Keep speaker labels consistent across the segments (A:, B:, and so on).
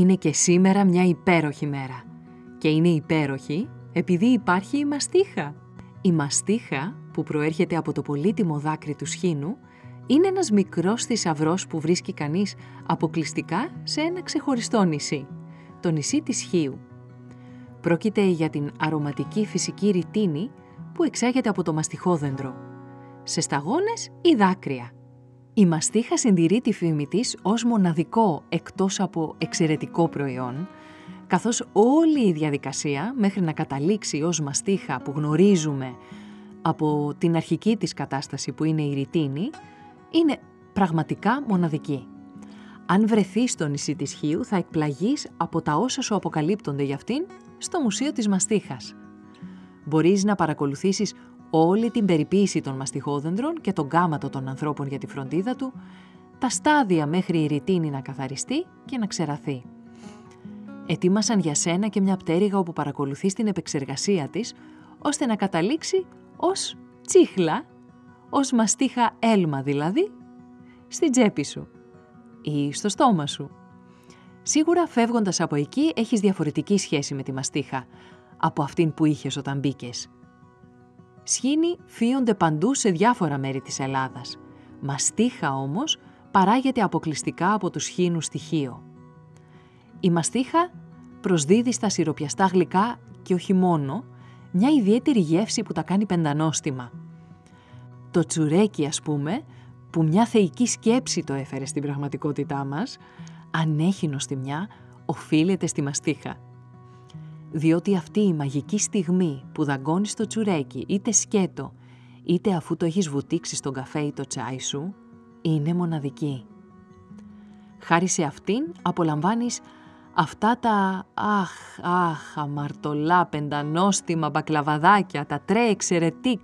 A: Είναι και σήμερα μια υπέροχη μέρα. Και είναι υπέροχη επειδή υπάρχει η μαστίχα. Η μαστίχα που προέρχεται από το πολύτιμο δάκρυ του σχήνου είναι ένας μικρός θησαυρός που βρίσκει κανείς αποκλειστικά σε ένα ξεχωριστό νησί, το νησί της Χίου. Πρόκειται για την αρωματική φυσική ρητίνη που εξάγεται από το μαστιχόδεντρο. Σε σταγόνες ή δάκρυα. Η μαστίχα συντηρεί τη φήμη της ως μοναδικό εκτός από εξαιρετικό προϊόν, καθώς όλη η διαδικασία μέχρι να καταλήξει ως μαστίχα που γνωρίζουμε από την αρχική της κατάσταση που είναι η ρητίνη, είναι πραγματικά μοναδική. Αν βρεθεί στο νησί της Χίου θα εκπλαγείς από τα όσα σου αποκαλύπτονται για αυτήν στο Μουσείο της Μαστίχας. Μπορείς να παρακολουθήσεις όλη την περιποίηση των μαστιχόδεντρων και τον κάματο των ανθρώπων για τη φροντίδα του, τα στάδια μέχρι η ρητίνη να καθαριστεί και να ξεραθεί. Ετοίμασαν για σένα και μια πτέρυγα όπου παρακολουθείς την επεξεργασία της, ώστε να καταλήξει ως τσίχλα, ως μαστίχα έλμα δηλαδή, στην τσέπη σου ή στο στόμα σου. Σίγουρα φεύγοντας από εκεί έχεις διαφορετική σχέση με τη μαστίχα από αυτήν που είχες όταν μπήκες. Σχήνοι φύονται παντού σε διάφορα μέρη της Ελλάδας. Μαστίχα όμως παράγεται αποκλειστικά από τους χήνους στοιχείο. Η μαστίχα προσδίδει στα σιροπιαστά γλυκά και όχι μόνο, μια ιδιαίτερη γεύση που τα κάνει πεντανόστιμα. Το τσουρέκι, ας πούμε, που μια θεϊκή σκέψη το έφερε στην πραγματικότητά μας, αν έχει νοστιμιά, οφείλεται στη μαστίχα διότι αυτή η μαγική στιγμή που δαγκώνεις το τσουρέκι είτε σκέτο, είτε αφού το έχεις βουτήξει στον καφέ ή το τσάι σου, είναι μοναδική. Χάρη σε αυτήν απολαμβάνεις αυτά τα αχ, αχ, αμαρτωλά, πεντανόστιμα μπακλαβαδάκια, τα τρέ εξαιρετικ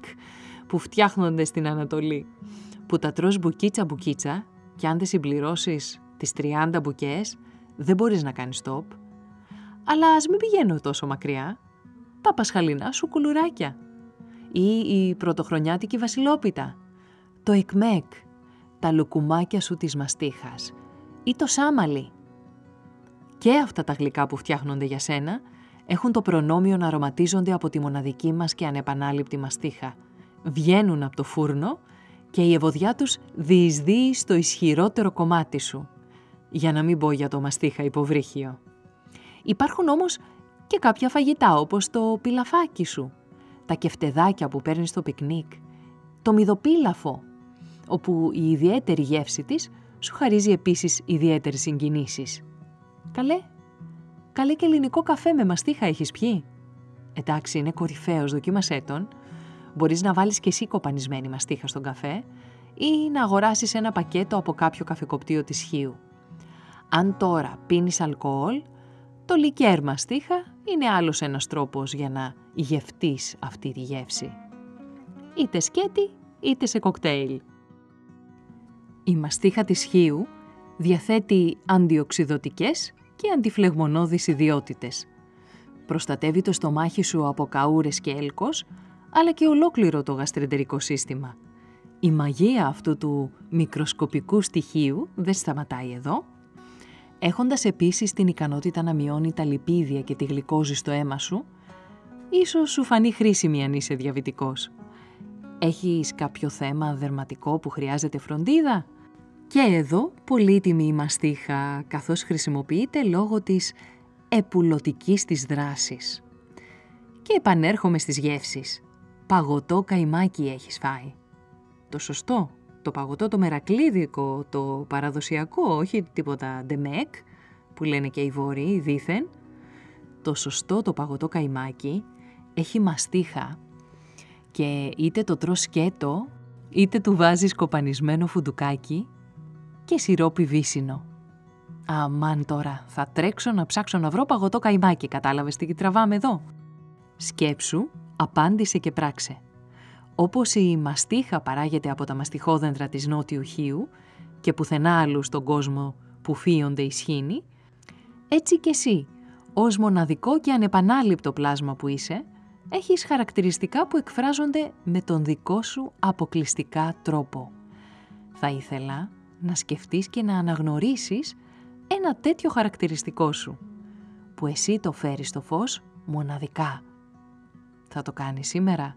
A: που φτιάχνονται στην Ανατολή, που τα τρως μπουκίτσα μπουκίτσα και αν δεν συμπληρώσεις τις 30 μπουκές, δεν μπορείς να κάνεις stop αλλά ας μην πηγαίνω τόσο μακριά. Τα πασχαλινά σου κουλουράκια. Ή η πρωτοχρονιάτικη βασιλόπιτα. Το εκμέκ. Τα λουκουμάκια σου της μαστίχας. Ή το σάμαλι. Και αυτά τα γλυκά που φτιάχνονται για σένα έχουν το προνόμιο να αρωματίζονται από τη μοναδική μας και ανεπανάληπτη μαστίχα. Βγαίνουν από το φούρνο και η ευωδιά τους διεισδύει στο ισχυρότερο κομμάτι σου. Για να μην πω για το μαστίχα υποβρύχιο. Υπάρχουν όμως και κάποια φαγητά όπως το πιλαφάκι σου, τα κεφτεδάκια που παίρνεις στο πικνίκ, το μυδοπίλαφο, όπου η ιδιαίτερη γεύση της σου χαρίζει επίσης ιδιαίτερες συγκινήσεις. Καλέ, καλέ και ελληνικό καφέ με μαστίχα έχεις πιει; Εντάξει, είναι κορυφαίος, δοκίμασέ τον. Μπορείς να βάλεις και εσύ κοπανισμένη μαστίχα στον καφέ ή να αγοράσεις ένα πακέτο από κάποιο καφεκοπτίο της Χίου. Αν τώρα πίνεις αλκοόλ, το λικέρ μαστίχα είναι άλλος ένας τρόπος για να γευτείς αυτή τη γεύση. Είτε σκέτη, είτε σε κοκτέιλ. Η μαστίχα της χείου διαθέτει αντιοξυδοτικές και αντιφλεγμονώδεις ιδιότητες. Προστατεύει το στομάχι σου από καούρες και έλκος, αλλά και ολόκληρο το γαστρεντερικό σύστημα. Η μαγεία αυτού του μικροσκοπικού στοιχείου δεν σταματάει εδώ έχοντας επίσης την ικανότητα να μειώνει τα λιπίδια και τη γλυκόζη στο αίμα σου, ίσως σου φανεί χρήσιμη αν είσαι διαβητικός. Έχεις κάποιο θέμα δερματικό που χρειάζεται φροντίδα; Και εδώ πολύτιμη η μαστίχα, καθώς χρησιμοποιείται λόγω της επουλωτικής της δράσης. Και επανέρχομαι στις γεύσεις. Παγωτό καϊμάκι έχεις φάει. Το σωστό, το παγωτό το μερακλίδικο, το παραδοσιακό, όχι τίποτα ντεμεκ, που λένε και οι βόρειοι, δήθεν. Το σωστό το παγωτό καϊμάκι έχει μαστίχα και είτε το τρως σκέτο, είτε του βάζεις κοπανισμένο φουντουκάκι και σιρόπι βύσινο. Αμάν τώρα, θα τρέξω να ψάξω να βρω παγωτό καϊμάκι, κατάλαβες τι τραβάμε εδώ; Σκέψου, απάντησε και πράξε. Όπως η μαστίχα παράγεται από τα μαστιχόδεντρα της Νότιου Χίου και πουθενά άλλου στον κόσμο που φύονται οι σχήνοι, έτσι και εσύ, ως μοναδικό και ανεπανάληπτο πλάσμα που είσαι, έχεις χαρακτηριστικά που εκφράζονται με τον δικό σου αποκλειστικά τρόπο. Θα ήθελα να σκεφτείς και να αναγνωρίσεις ένα τέτοιο χαρακτηριστικό σου, που εσύ το φέρεις στο φως μοναδικά. Θα το κάνεις σήμερα,